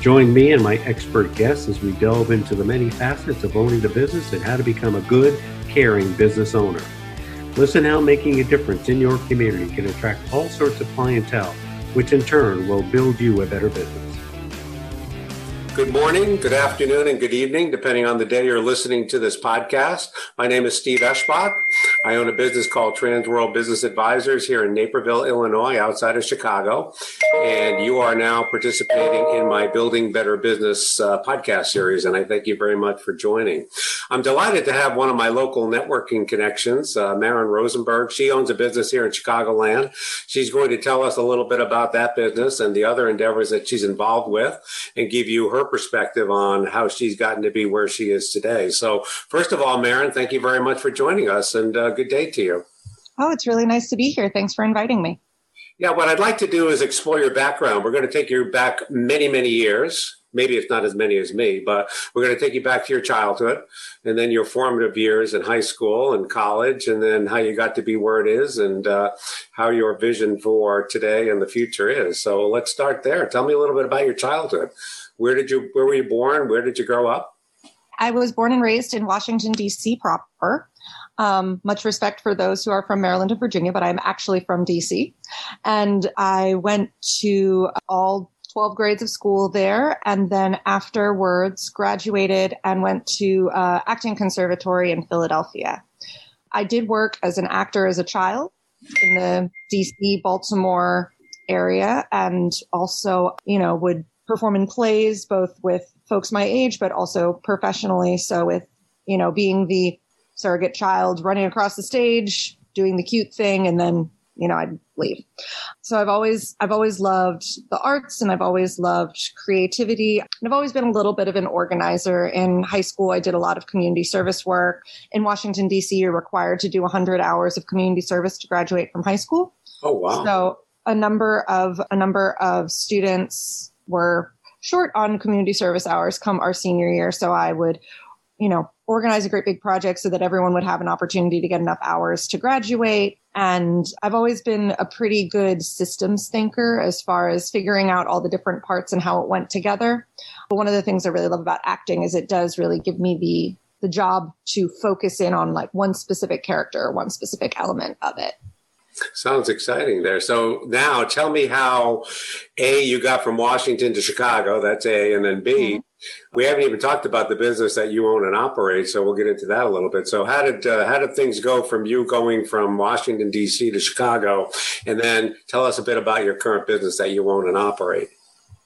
Join me and my expert guests as we delve into the many facets of owning a business and how to become a good, caring business owner. Listen how making a difference in your community can attract all sorts of clientele, which in turn will build you a better business. Good morning, good afternoon, and good evening, depending on the day you're listening to this podcast. My name is Steve Eschbach. I own a business called Transworld Business Advisors here in Naperville, Illinois, outside of Chicago. And you are now participating in my Building Better Business uh, podcast series. And I thank you very much for joining. I'm delighted to have one of my local networking connections, uh, Maren Rosenberg. She owns a business here in Chicagoland. She's going to tell us a little bit about that business and the other endeavors that she's involved with and give you her perspective on how she's gotten to be where she is today. So, first of all, Maren, thank you very much for joining us and uh, good day to you. Oh, it's really nice to be here. Thanks for inviting me. Yeah, what I'd like to do is explore your background. We're going to take you back many, many years. Maybe it's not as many as me, but we're going to take you back to your childhood and then your formative years in high school and college, and then how you got to be where it is and uh, how your vision for today and the future is. So let's start there. Tell me a little bit about your childhood. Where did you where were you born? Where did you grow up? I was born and raised in Washington D.C. proper. Um, much respect for those who are from Maryland and Virginia, but I'm actually from DC. And I went to all 12 grades of school there, and then afterwards graduated and went to uh, acting conservatory in Philadelphia. I did work as an actor as a child in the DC, Baltimore area, and also, you know, would perform in plays, both with folks my age, but also professionally. So with, you know, being the surrogate child running across the stage, doing the cute thing, and then, you know, I'd leave. So I've always, I've always loved the arts and I've always loved creativity. And I've always been a little bit of an organizer. In high school, I did a lot of community service work. In Washington, D.C., you're required to do 100 hours of community service to graduate from high school. Oh, wow. So a number of, a number of students were short on community service hours come our senior year. So I would, you know, organize a great big project so that everyone would have an opportunity to get enough hours to graduate. And I've always been a pretty good systems thinker as far as figuring out all the different parts and how it went together. But one of the things I really love about acting is it does really give me the the job to focus in on like one specific character or one specific element of it. Sounds exciting there. So now tell me how A, you got from Washington to Chicago. That's A. And then B, mm-hmm. We haven't even talked about the business that you own and operate. So we'll get into that a little bit. So how did, uh, how did things go from you going from Washington, D.C. to Chicago? And then tell us a bit about your current business that you own and operate.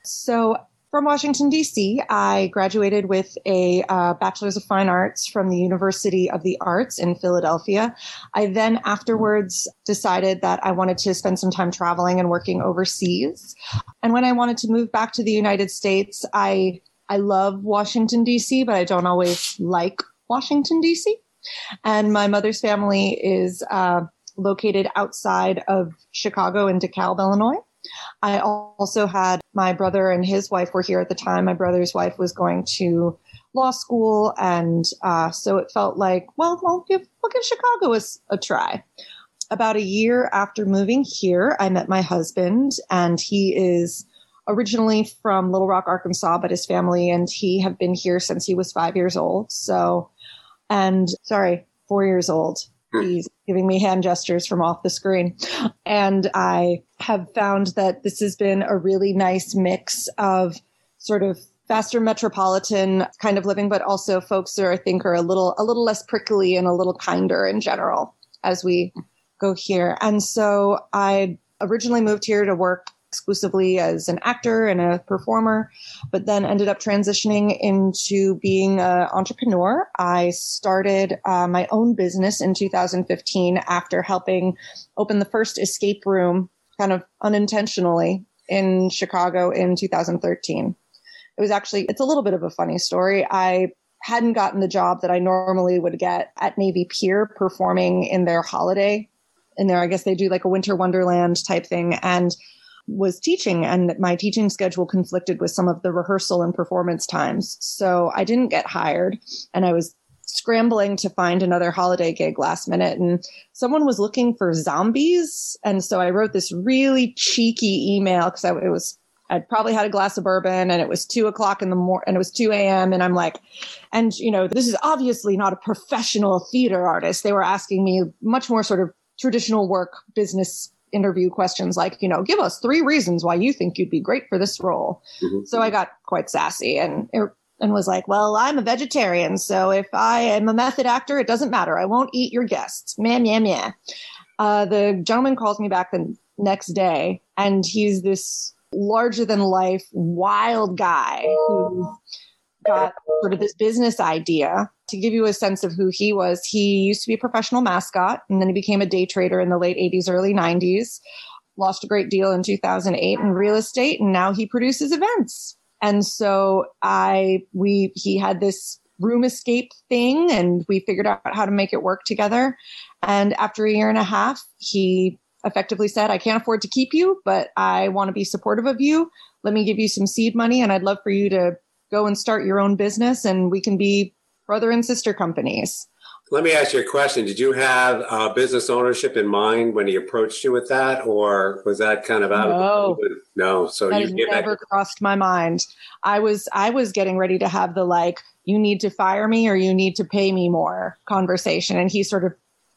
So from Washington, D.C., I graduated with a uh, Bachelor's of Fine Arts from the University of the Arts in Philadelphia. I then afterwards decided that I wanted to spend some time traveling and working overseas. And when I wanted to move back to the United States, I I love Washington, D.C., but I don't always like Washington, D.C. And my mother's family is uh, located outside of Chicago in DeKalb, Illinois. I also had my brother and his wife were here at the time. My brother's wife was going to law school, and uh, so it felt like, well, we'll give we'll give Chicago a, a try. About a year after moving here, I met my husband, and he is originally from Little Rock, Arkansas, but his family and he have been here since he was five years old. So, and sorry, four years old. Hmm. He's giving me hand gestures from off the screen. And I have found that this has been a really nice mix of sort of faster metropolitan kind of living, but also folks that I think are a little a little less prickly and a little kinder in general as we go here. And so I originally moved here to work exclusively as an actor and a performer, but then ended up transitioning into being an entrepreneur. I started uh, my own business in 2015 after helping open the first escape room kind of unintentionally in Chicago in 2013. It was actually, it's a little bit of a funny story. I hadn't gotten the job that I normally would get at Navy Pier performing in their holiday. In there, I guess they do like a winter wonderland type thing. And was teaching and my teaching schedule conflicted with some of the rehearsal and performance times. So I didn't get hired and I was scrambling to find another holiday gig last minute and someone was looking for zombies. And so I wrote this really cheeky email because it was I'd probably had a glass of bourbon and it was two o'clock in the morning and it was 2 a.m. And I'm like, and you know, this is obviously not a professional theater artist. They were asking me much more sort of traditional work business interview questions like, you know, give us three reasons why you think you'd be great for this role. Mm-hmm. So I got quite sassy and and was like, well, I'm a vegetarian, so if I am a method actor, it doesn't matter. I won't eat your guests. Meh, meh, meh. Uh, the gentleman calls me back the next day, and he's this larger than life, wild guy who got sort of this business idea. To give you a sense of who he was, he used to be a professional mascot and then he became a day trader in the late 80s, early 90s. Lost a great deal in 2008 in real estate and now he produces events. And so I, we, he had this room escape thing and we figured out how to make it work together. And after a year and a half, he effectively said, I can't afford to keep you, but I want to be supportive of you. Let me give you some seed money and I'd love for you to go and start your own business and we can be brother and sister companies. Let me ask you a question. Did you have uh, business ownership in mind when he approached you with that, or was that kind of out no. of the No, so that you never that- crossed my mind. I was I was getting ready to have the like, you need to fire me or you need to pay me more conversation, and he sort of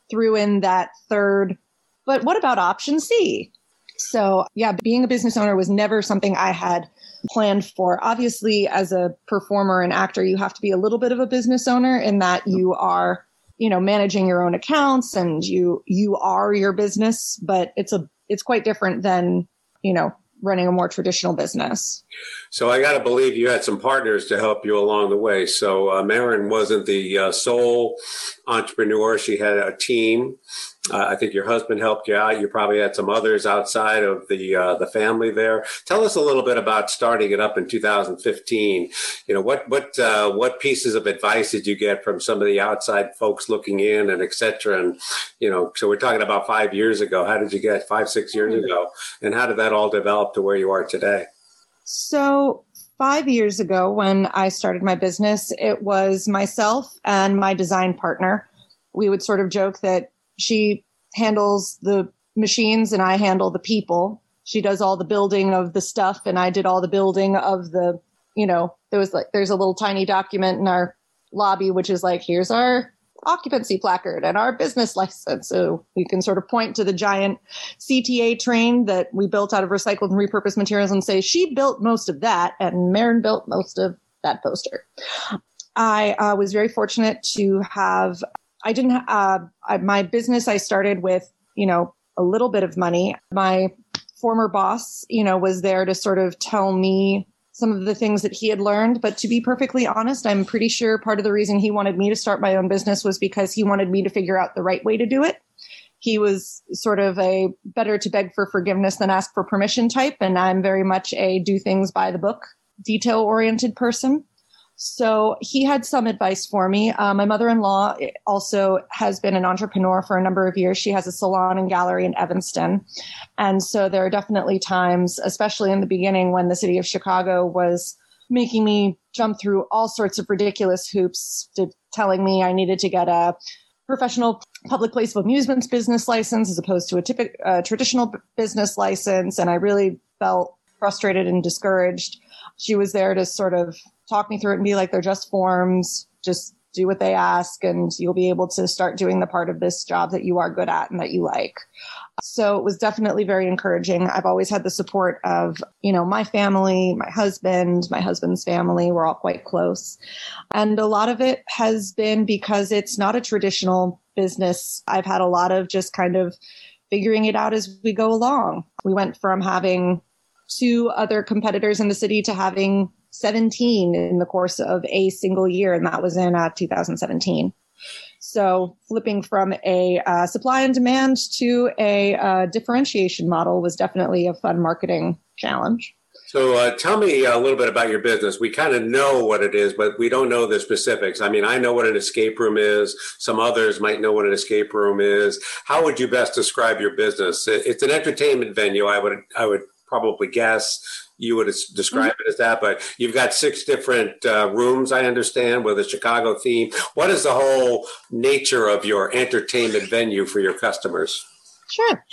threw in that third. But what about option C? So yeah, being a business owner was never something I had planned for. Obviously, as a performer and actor, you have to be a little bit of a business owner in that you are, you know, managing your own accounts and you you are your business, but it's a it's quite different than, you know, running a more traditional business. So I got to believe you had some partners to help you along the way. So uh, Maren wasn't the uh, sole entrepreneur; she had a team. Uh, I think your husband helped you out. You probably had some others outside of the uh, the family there. Tell us a little bit about starting it up in 2015. You know what what uh, what pieces of advice did you get from some of the outside folks looking in and etc. And you know, so we're talking about five years ago. How did you get five six years mm-hmm. ago, and how did that all develop to where you are today? So five years ago, when I started my business, it was myself and my design partner. We would sort of joke that she handles the machines and I handle the people. She does all the building of the stuff and I did all the building of the, you know, there was like, there's a little tiny document in our lobby, which is like, here's our occupancy placard and our business license. So we can sort of point to the giant CTA train that we built out of recycled and repurposed materials and say, she built most of that and Maren built most of that poster. I uh, was very fortunate to have I didn't, uh, I, my business, I started with, you know, a little bit of money. My former boss, you know, was there to sort of tell me some of the things that he had learned. But to be perfectly honest, I'm pretty sure part of the reason he wanted me to start my own business was because he wanted me to figure out the right way to do it. He was sort of a better to beg for forgiveness than ask for permission type. And I'm very much a do things by the book, detail oriented person. So he had some advice for me. Uh, my mother-in-law also has been an entrepreneur for a number of years. She has a salon and gallery in Evanston. And so there are definitely times, especially in the beginning when the city of Chicago was making me jump through all sorts of ridiculous hoops to telling me I needed to get a professional public place of amusements business license as opposed to a typical uh, traditional business license. And I really felt frustrated and discouraged. She was there to sort of talk me through it and be like, they're just forms. Just do what they ask and you'll be able to start doing the part of this job that you are good at and that you like. So it was definitely very encouraging. I've always had the support of, you know, my family, my husband, my husband's family. We're all quite close. And a lot of it has been because it's not a traditional business. I've had a lot of just kind of figuring it out as we go along. We went from having two other competitors in the city to having 17 in the course of a single year, and that was in uh, 2017. So flipping from a uh, supply and demand to a uh, differentiation model was definitely a fun marketing challenge. So uh, tell me a little bit about your business. We kind of know what it is, but we don't know the specifics. I mean, I know what an escape room is. Some others might know what an escape room is. How would you best describe your business? It's an entertainment venue. I would I would probably guess you would describe mm-hmm. it as that, but you've got six different uh, rooms, I understand, with a Chicago theme. What is the whole nature of your entertainment venue for your customers? Sure.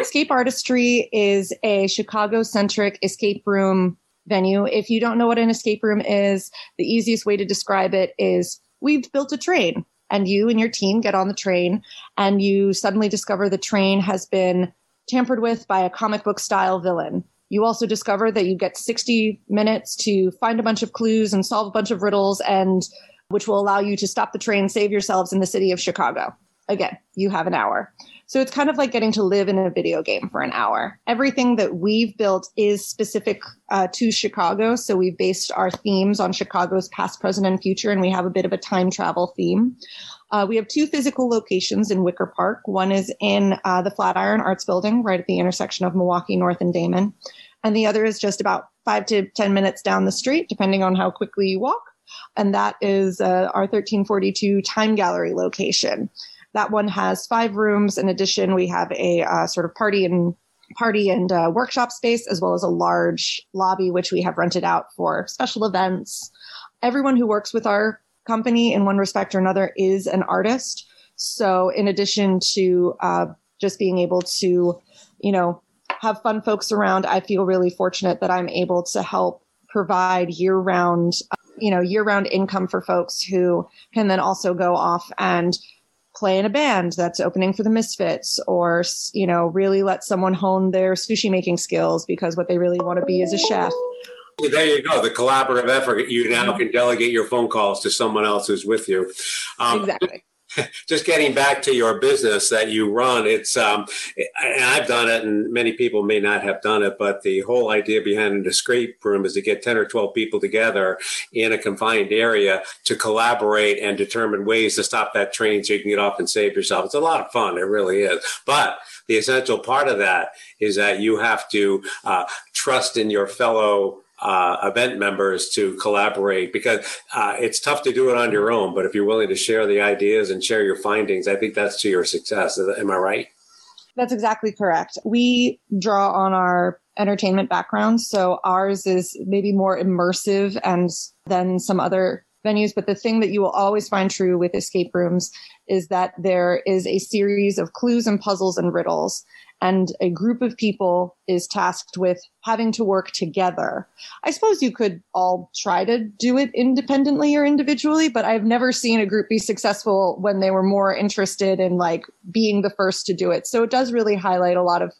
Escape Artistry is a Chicago centric escape room venue. If you don't know what an escape room is, the easiest way to describe it is we've built a train and you and your team get on the train and you suddenly discover the train has been tampered with by a comic book style villain. You also discover that you get 60 minutes to find a bunch of clues and solve a bunch of riddles and which will allow you to stop the train, save yourselves in the city of Chicago. Again, you have an hour. So it's kind of like getting to live in a video game for an hour. Everything that we've built is specific uh, to Chicago. So we've based our themes on Chicago's past, present, and future, and we have a bit of a time travel theme. Uh, we have two physical locations in Wicker Park. One is in uh, the Flatiron Arts Building, right at the intersection of Milwaukee North and Damen. And the other is just about five to 10 minutes down the street, depending on how quickly you walk. And that is uh, our 1342 Time Gallery location. That one has five rooms. In addition, we have a uh, sort of party and party and uh, workshop space, as well as a large lobby, which we have rented out for special events. Everyone who works with our company in one respect or another is an artist. So in addition to uh, just being able to, you know, have fun folks around, I feel really fortunate that I'm able to help provide year round, you know, year round income for folks who can then also go off and play in a band that's opening for the Misfits or, you know, really let someone hone their sushi making skills because what they really want to be is a chef. There you go. The collaborative effort. You now can delegate your phone calls to someone else who's with you. Um, exactly. Just getting back to your business that you run, it's um, and I've done it, and many people may not have done it, but the whole idea behind an escape room is to get ten or twelve people together in a confined area to collaborate and determine ways to stop that train so you can get off and save yourself. It's a lot of fun, it really is. But the essential part of that is that you have to uh, trust in your fellow uh, event members to collaborate because uh, it's tough to do it on your own. But if you're willing to share the ideas and share your findings, I think that's to your success. Am I right? That's exactly correct. We draw on our entertainment backgrounds. So ours is maybe more immersive and than some other venues. But the thing that you will always find true with escape rooms is that there is a series of clues and puzzles and riddles and a group of people is tasked with having to work together. I suppose you could all try to do it independently or individually, but I've never seen a group be successful when they were more interested in like being the first to do it. So it does really highlight a lot of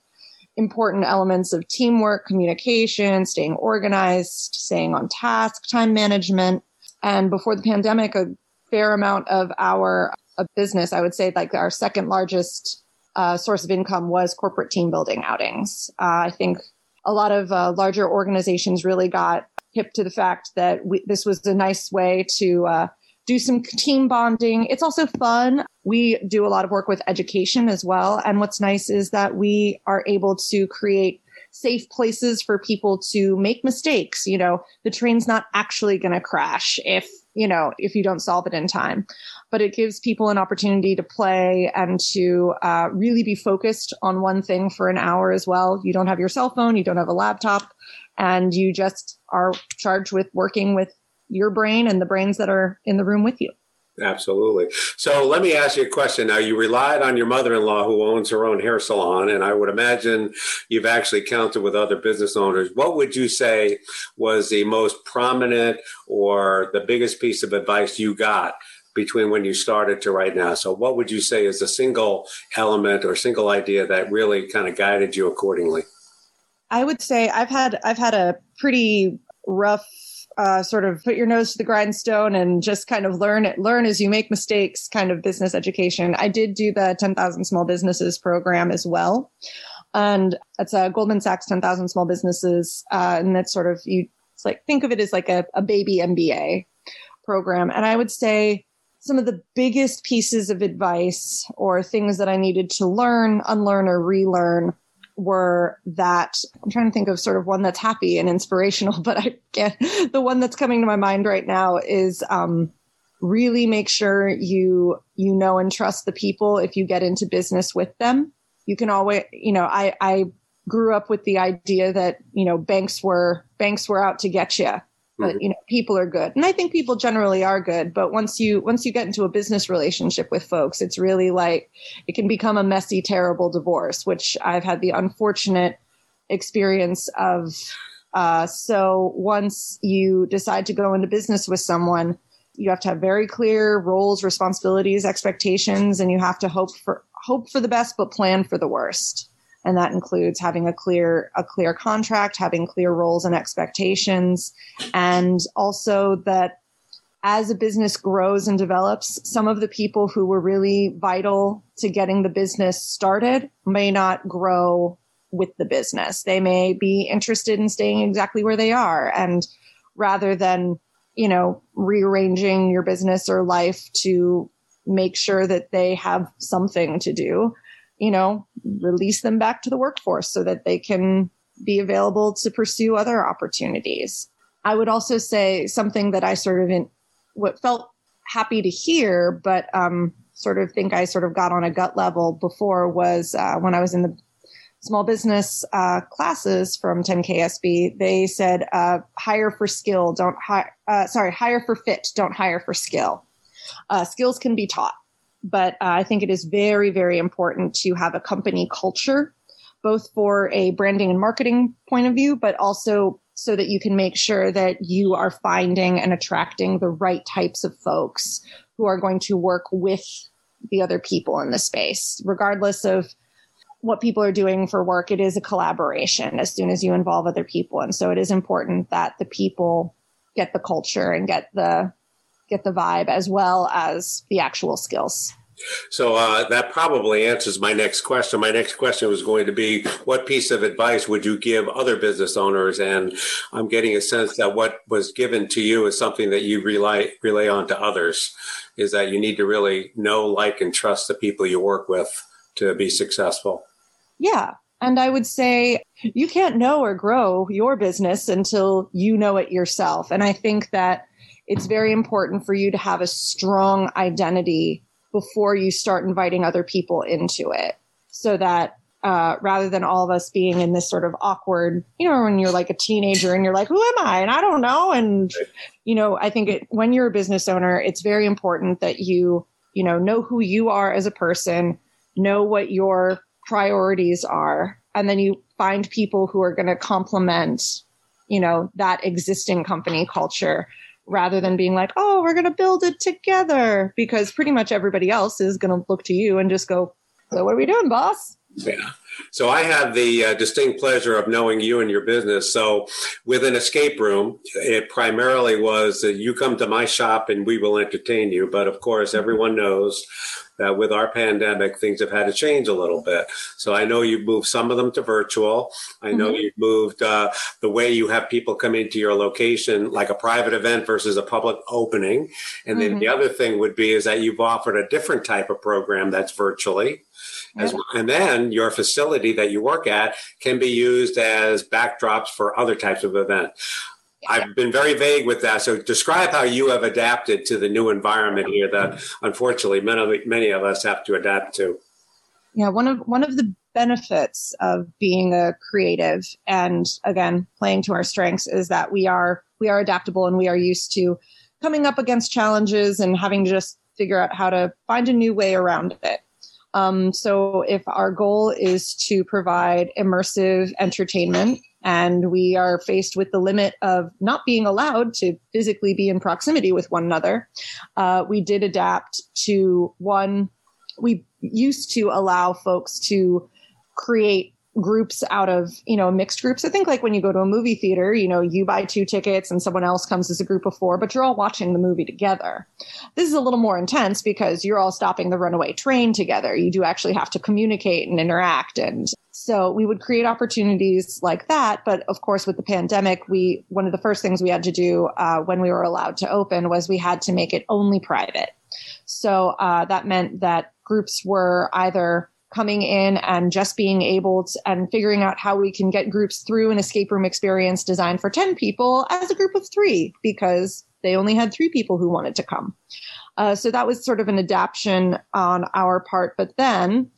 important elements of teamwork, communication, staying organized, staying on task, time management. And before the pandemic, a fair amount of our business, I would say like our second largest uh, source of income was corporate team building outings. Uh, I think a lot of uh, larger organizations really got hip to the fact that we, this was a nice way to uh, do some team bonding. It's also fun. We do a lot of work with education as well. And what's nice is that we are able to create safe places for people to make mistakes. You know, the train's not actually going to crash if, you know, if you don't solve it in time but it gives people an opportunity to play and to uh, really be focused on one thing for an hour as well. You don't have your cell phone, you don't have a laptop, and you just are charged with working with your brain and the brains that are in the room with you. Absolutely. So let me ask you a question. Now, you relied on your mother in law who owns her own hair salon, and I would imagine you've actually counted with other business owners. What would you say was the most prominent or the biggest piece of advice you got between when you started to right now. So, what would you say is a single element or single idea that really kind of guided you accordingly? I would say I've had I've had a pretty rough uh, sort of put your nose to the grindstone and just kind of learn it, learn as you make mistakes kind of business education. I did do the 10,000 small businesses program as well. And it's a Goldman Sachs 10,000 small businesses. Uh, and that's sort of, you it's like, think of it as like a, a baby MBA program. And I would say some of the biggest pieces of advice or things that I needed to learn, unlearn, or relearn were that I'm trying to think of sort of one that's happy and inspirational, but I get the one that's coming to my mind right now is um, really make sure you you know and trust the people if you get into business with them. You can always, you know, I I grew up with the idea that you know banks were banks were out to get you but mm-hmm. you know people are good and i think people generally are good but once you once you get into a business relationship with folks it's really like it can become a messy terrible divorce which i've had the unfortunate experience of uh, so once you decide to go into business with someone you have to have very clear roles responsibilities expectations and you have to hope for hope for the best but plan for the worst and that includes having a clear a clear contract having clear roles and expectations. And also that as a business grows and develops some of the people who were really vital to getting the business started may not grow with the business. They may be interested in staying exactly where they are. And rather than you know rearranging your business or life to make sure that they have something to do you know, release them back to the workforce so that they can be available to pursue other opportunities. I would also say something that I sort of in what felt happy to hear, but um, sort of think I sort of got on a gut level before was uh, when I was in the small business uh, classes from 10KSB. They said uh, hire for skill, don't hire. Uh, sorry, hire for fit, don't hire for skill. Uh, skills can be taught but uh, I think it is very, very important to have a company culture, both for a branding and marketing point of view, but also so that you can make sure that you are finding and attracting the right types of folks who are going to work with the other people in the space, regardless of what people are doing for work. It is a collaboration as soon as you involve other people. And so it is important that the people get the culture and get the get the vibe as well as the actual skills. So uh, that probably answers my next question. My next question was going to be what piece of advice would you give other business owners? And I'm getting a sense that what was given to you is something that you rely relay on to others. Is that you need to really know, like, and trust the people you work with to be successful. Yeah. And I would say you can't know or grow your business until you know it yourself. And I think that it's very important for you to have a strong identity before you start inviting other people into it so that uh, rather than all of us being in this sort of awkward, you know, when you're like a teenager and you're like, who am I? And I don't know. And, you know, I think it, when you're a business owner, it's very important that you, you know, know who you are as a person, know what your priorities are, and then you find people who are going to complement, you know, that existing company culture rather than being like, oh, we're going to build it together because pretty much everybody else is going to look to you and just go, so what are we doing, boss? Yeah. So I have the uh, distinct pleasure of knowing you and your business. So with an escape room, it primarily was that you come to my shop and we will entertain you. But of course, everyone knows that with our pandemic, things have had to change a little bit. So I know you've moved some of them to virtual. I know mm-hmm. you've moved uh, the way you have people come into your location, like a private event versus a public opening. And mm-hmm. then the other thing would be is that you've offered a different type of program that's virtually. As, and then your facility that you work at can be used as backdrops for other types of events. I've been very vague with that. So describe how you have adapted to the new environment here that unfortunately many, many of us have to adapt to. Yeah, one of one of the benefits of being a creative and again playing to our strengths is that we are we are adaptable and we are used to coming up against challenges and having to just figure out how to find a new way around it. Um, so if our goal is to provide immersive entertainment and we are faced with the limit of not being allowed to physically be in proximity with one another, uh, we did adapt to one. We used to allow folks to create groups out of you know mixed groups. I think like when you go to a movie theater you know you buy two tickets and someone else comes as a group of four but you're all watching the movie together. This is a little more intense because you're all stopping the runaway train together. You do actually have to communicate and interact. And so we would create opportunities like that. But of course with the pandemic we one of the first things we had to do uh, when we were allowed to open was we had to make it only private. So uh, that meant that groups were either coming in and just being able to and figuring out how we can get groups through an escape room experience designed for 10 people as a group of three because they only had three people who wanted to come. Uh, so that was sort of an adaptation on our part. But then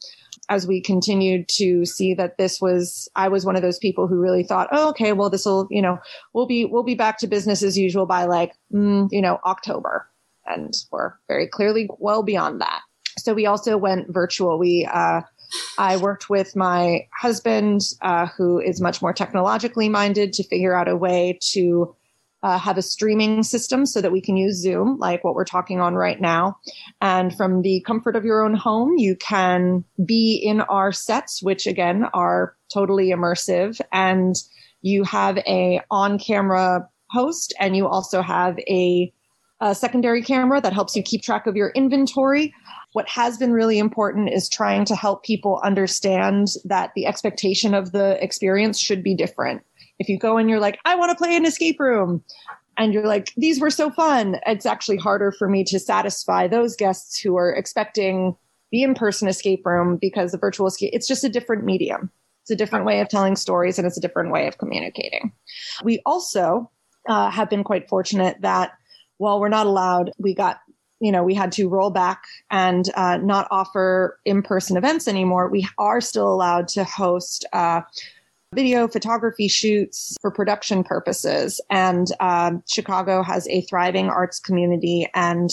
as we continued to see that this was, I was one of those people who really thought, oh, okay, well, this will, you know, we'll be, we'll be back to business as usual by like, mm, you know, October. And we're very clearly well beyond that so we also went virtual. We uh, I worked with my husband, uh, who is much more technologically minded, to figure out a way to uh, have a streaming system so that we can use Zoom, like what we're talking on right now. And from the comfort of your own home, you can be in our sets, which again are totally immersive. And you have a on camera host and you also have a, a secondary camera that helps you keep track of your inventory what has been really important is trying to help people understand that the expectation of the experience should be different. If you go and you're like, I want to play an escape room, and you're like, these were so fun, it's actually harder for me to satisfy those guests who are expecting the in person escape room because the virtual escape, it's just a different medium. It's a different way of telling stories and it's a different way of communicating. We also uh, have been quite fortunate that while we're not allowed, we got you know, we had to roll back and uh, not offer in-person events anymore. We are still allowed to host uh, video photography shoots for production purposes. And um, Chicago has a thriving arts community and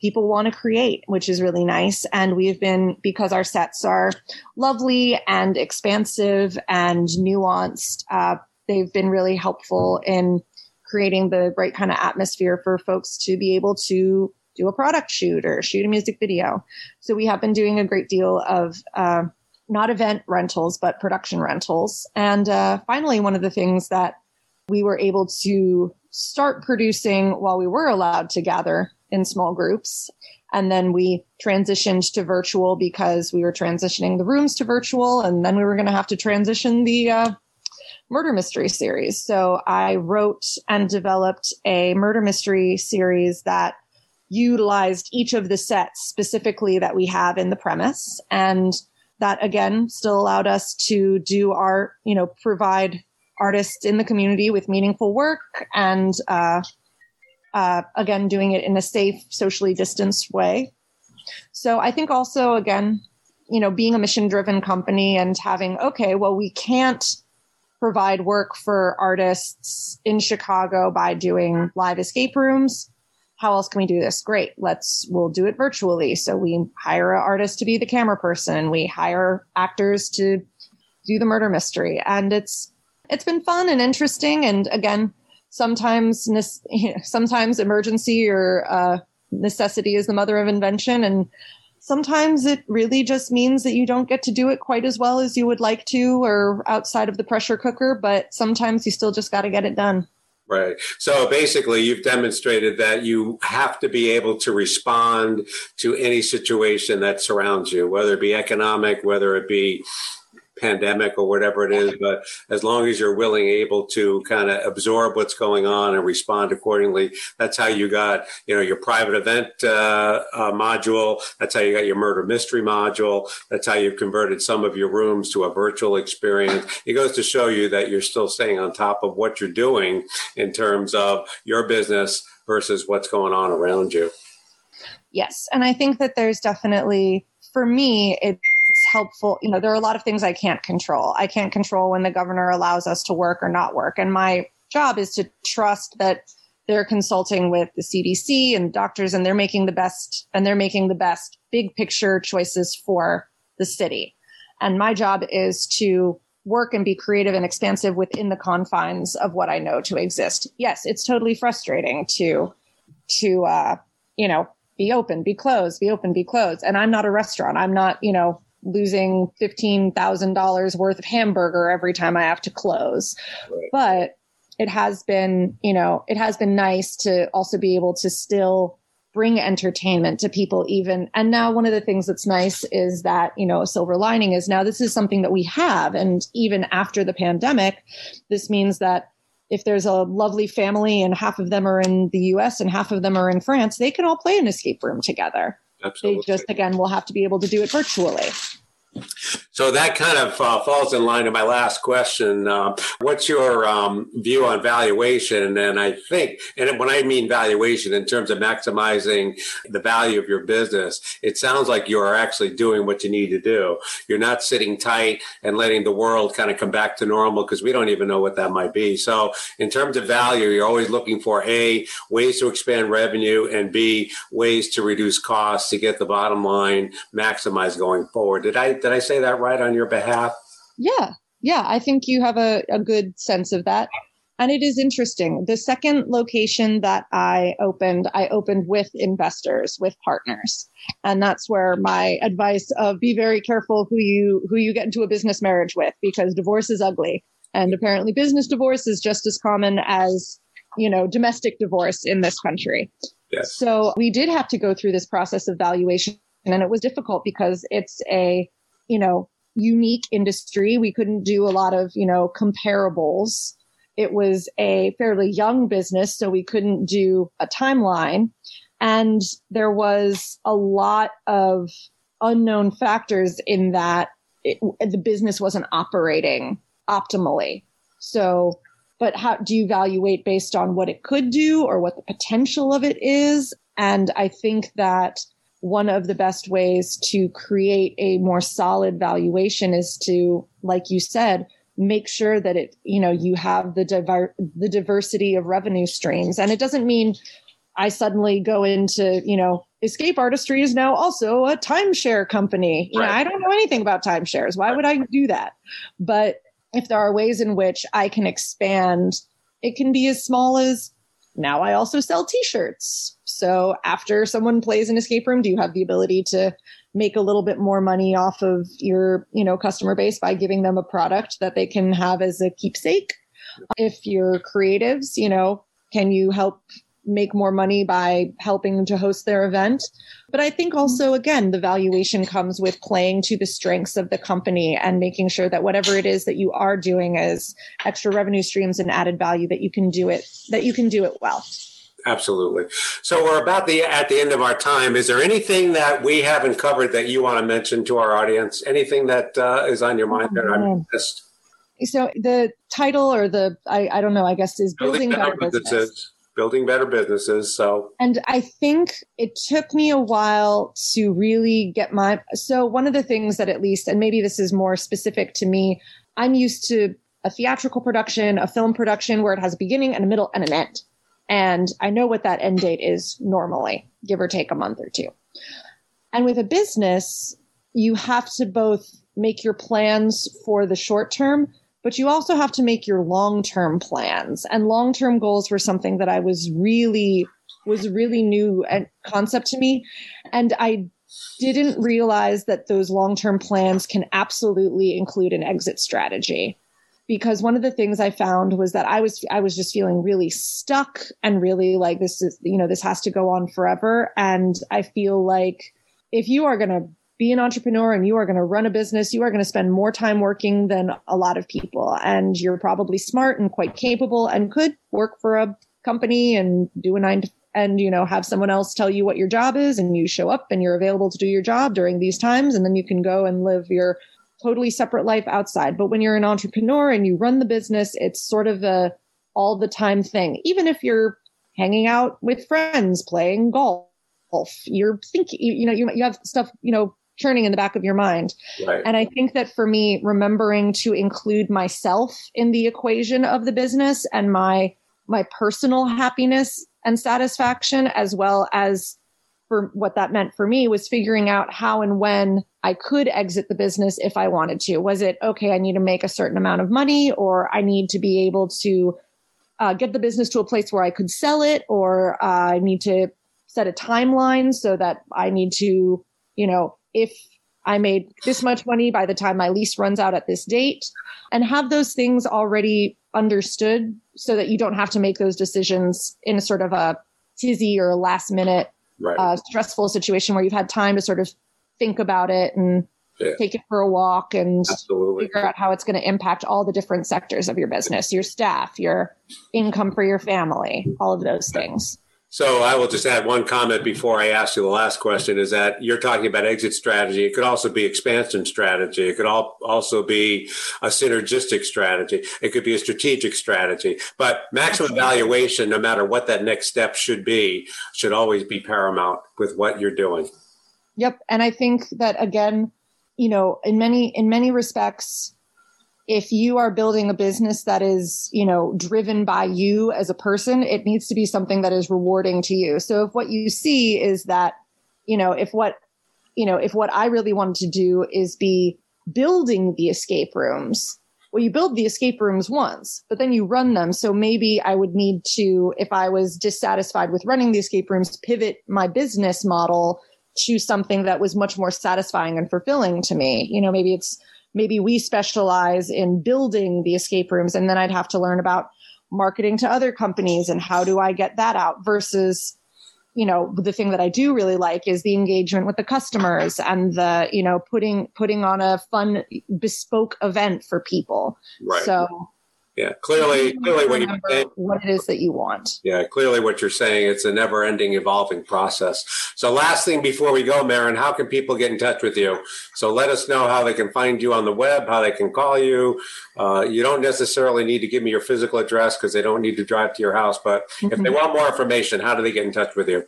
people want to create, which is really nice. And we've been, because our sets are lovely and expansive and nuanced, uh, they've been really helpful in creating the right kind of atmosphere for folks to be able to do a product shoot or shoot a music video. So we have been doing a great deal of uh, not event rentals, but production rentals. And uh, finally, one of the things that we were able to start producing while we were allowed to gather in small groups. And then we transitioned to virtual because we were transitioning the rooms to virtual. And then we were going to have to transition the uh, murder mystery series. So I wrote and developed a murder mystery series that utilized each of the sets specifically that we have in the premise. And that again still allowed us to do our, you know, provide artists in the community with meaningful work and, uh, uh, again, doing it in a safe, socially distanced way. So I think also, again, you know, being a mission driven company and having, okay, well, we can't provide work for artists in Chicago by doing live escape rooms how else can we do this? Great. Let's, we'll do it virtually. So we hire an artist to be the camera person. We hire actors to do the murder mystery. And it's, it's been fun and interesting. And again, sometimes, sometimes emergency or, uh, necessity is the mother of invention. And sometimes it really just means that you don't get to do it quite as well as you would like to or outside of the pressure cooker, but sometimes you still just got to get it done. Right. So basically, you've demonstrated that you have to be able to respond to any situation that surrounds you, whether it be economic, whether it be pandemic or whatever it is. But as long as you're willing, able to kind of absorb what's going on and respond accordingly, that's how you got, you know, your private event uh, uh, module. That's how you got your murder mystery module. That's how you've converted some of your rooms to a virtual experience. It goes to show you that you're still staying on top of what you're doing in terms of your business versus what's going on around you. Yes. And I think that there's definitely, for me, it helpful. You know, there are a lot of things I can't control. I can't control when the governor allows us to work or not work. And my job is to trust that they're consulting with the CDC and doctors and they're making the best and they're making the best big picture choices for the city. And my job is to work and be creative and expansive within the confines of what I know to exist. Yes, it's totally frustrating to to uh, you know be open, be closed, be open, be closed. And I'm not a restaurant. I'm not you know losing fifteen thousand dollars worth of hamburger every time I have to close, right. but it has been you know it has been nice to also be able to still bring entertainment to people even and now one of the things that's nice is that you know a silver lining is now this is something that we have and even after the pandemic this means that if there's a lovely family and half of them are in the US and half of them are in France they can all play an escape room together Absolutely. they just again will have to be able to do it virtually so that kind of uh, falls in line to my last question. Uh, what's your um, view on valuation? And I think, and when I mean valuation in terms of maximizing the value of your business, it sounds like you are actually doing what you need to do. You're not sitting tight and letting the world kind of come back to normal because we don't even know what that might be. So in terms of value, you're always looking for A, ways to expand revenue and B, ways to reduce costs to get the bottom line maximized going forward. Did I, did I say that right on your behalf? Yeah. Yeah. I think you have a, a good sense of that. And it is interesting. The second location that I opened, I opened with investors, with partners. And that's where my advice of be very careful who you who you get into a business marriage with because divorce is ugly. And apparently business divorce is just as common as, you know, domestic divorce in this country. Yes. So we did have to go through this process of valuation and it was difficult because it's a you know, unique industry. We couldn't do a lot of, you know, comparables. It was a fairly young business, so we couldn't do a timeline. And there was a lot of unknown factors in that it, the business wasn't operating optimally. So, but how do you evaluate based on what it could do or what the potential of it is? And I think that one of the best ways to create a more solid valuation is to, like you said, make sure that it, you know, you have the diver- the diversity of revenue streams. And it doesn't mean I suddenly go into, you know, Escape Artistry is now also a timeshare company. You right. know, I don't know anything about timeshares. Why would I do that? But if there are ways in which I can expand, it can be as small as now I also sell t-shirts. So after someone plays an escape room, do you have the ability to make a little bit more money off of your, you know, customer base by giving them a product that they can have as a keepsake? If you're creatives, you know, can you help make more money by helping to host their event. But I think also, mm-hmm. again, the valuation comes with playing to the strengths of the company and making sure that whatever it is that you are doing is extra revenue streams and added value, that you can do it, that you can do it well. Absolutely. So we're about the at the end of our time. Is there anything that we haven't covered that you want to mention to our audience? Anything that uh, is on your mind oh, that I missed? So the title or the I, I don't know. I guess is building, building better, better business. businesses building better businesses. So, and I think it took me a while to really get my. So, one of the things that at least, and maybe this is more specific to me, I'm used to a theatrical production, a film production where it has a beginning and a middle and an end. And I know what that end date is normally, give or take a month or two. And with a business, you have to both make your plans for the short term, but you also have to make your long-term plans. And long-term goals were something that I was really was a really new concept to me. And I didn't realize that those long-term plans can absolutely include an exit strategy because one of the things I found was that I was I was just feeling really stuck and really like this is you know this has to go on forever and I feel like if you are going to be an entrepreneur and you are going to run a business, you are going to spend more time working than a lot of people. And you're probably smart and quite capable and could work for a company and do a nine to, and, you know, have someone else tell you what your job is and you show up and you're available to do your job during these times. And then you can go and live your totally separate life outside. But when you're an entrepreneur and you run the business, it's sort of a all the time thing. Even if you're hanging out with friends, playing golf, you're thinking, you know, you, you have stuff, you know, churning in the back of your mind. Right. And I think that for me, remembering to include myself in the equation of the business and my my personal happiness and satisfaction, as well as for what that meant for me was figuring out how and when I could exit the business if I wanted to. Was it, okay, I need to make a certain amount of money or I need to be able to uh, get the business to a place where I could sell it or uh, I need to set a timeline so that I need to, you know, if I made this much money by the time my lease runs out at this date and have those things already understood so that you don't have to make those decisions in a sort of a tizzy or last minute right. uh, stressful situation where you've had time to sort of think about it and yeah. take it for a walk and Absolutely. figure out how it's going to impact all the different sectors of your business, your staff, your income for your family, all of those things. So I will just add one comment before I ask you the last question is that you're talking about exit strategy. It could also be expansion strategy. It could all, also be a synergistic strategy. It could be a strategic strategy, but maximum valuation, no matter what that next step should be, should always be paramount with what you're doing. Yep. And I think that again, you know, in many, in many respects, if you are building a business that is, you know, driven by you as a person, it needs to be something that is rewarding to you. So if what you see is that, you know, if what, you know, if what I really wanted to do is be building the escape rooms, well, you build the escape rooms once, but then you run them. So maybe I would need to, if I was dissatisfied with running the escape rooms, pivot my business model to something that was much more satisfying and fulfilling to me. You know, maybe it's, maybe we specialize in building the escape rooms and then I'd have to learn about marketing to other companies and how do I get that out versus you know the thing that I do really like is the engagement with the customers and the you know putting putting on a fun bespoke event for people. Right. So yeah clearly clearly what you're saying what it is that you want. Yeah clearly what you're saying it's a never ending evolving process. So last thing before we go Maren how can people get in touch with you? So let us know how they can find you on the web how they can call you. Uh, you don't necessarily need to give me your physical address because they don't need to drive to your house but mm-hmm. if they mm-hmm. want more information how do they get in touch with you?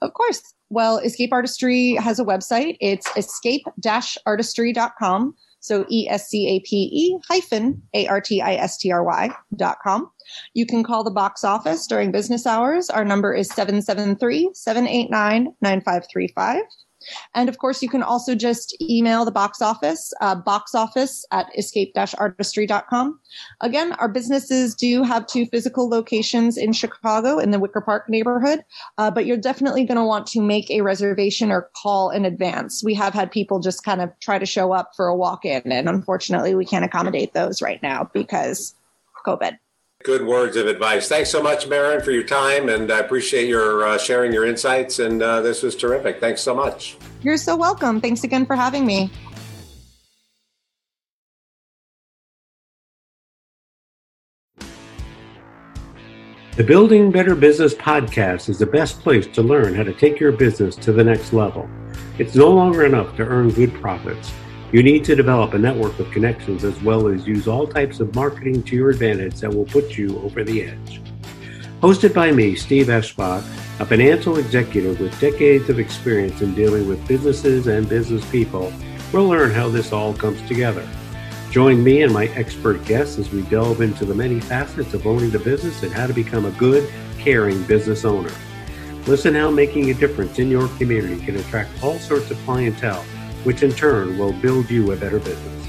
Of course. Well escape artistry has a website. It's escape-artistry.com so E-S-C-A-P-E hyphen A-R-T-I-S-T-R-Y dot com. You can call the box office during business hours. Our number is 773-789-9535. And of course, you can also just email the box office, uh, box office at escape-artistry.com. Again, our businesses do have two physical locations in Chicago in the Wicker Park neighborhood, uh, but you're definitely going to want to make a reservation or call in advance. We have had people just kind of try to show up for a walk in, and unfortunately, we can't accommodate those right now because COVID. Good words of advice. Thanks so much, Maren, for your time, and I appreciate your uh, sharing your insights. And uh, this was terrific. Thanks so much. You're so welcome. Thanks again for having me. The Building Better Business podcast is the best place to learn how to take your business to the next level. It's no longer enough to earn good profits. You need to develop a network of connections as well as use all types of marketing to your advantage that will put you over the edge. Hosted by me, Steve Eschbach, a financial executive with decades of experience in dealing with businesses and business people, we'll learn how this all comes together. Join me and my expert guests as we delve into the many facets of owning the business and how to become a good, caring business owner. Listen how making a difference in your community can attract all sorts of clientele which in turn will build you a better business.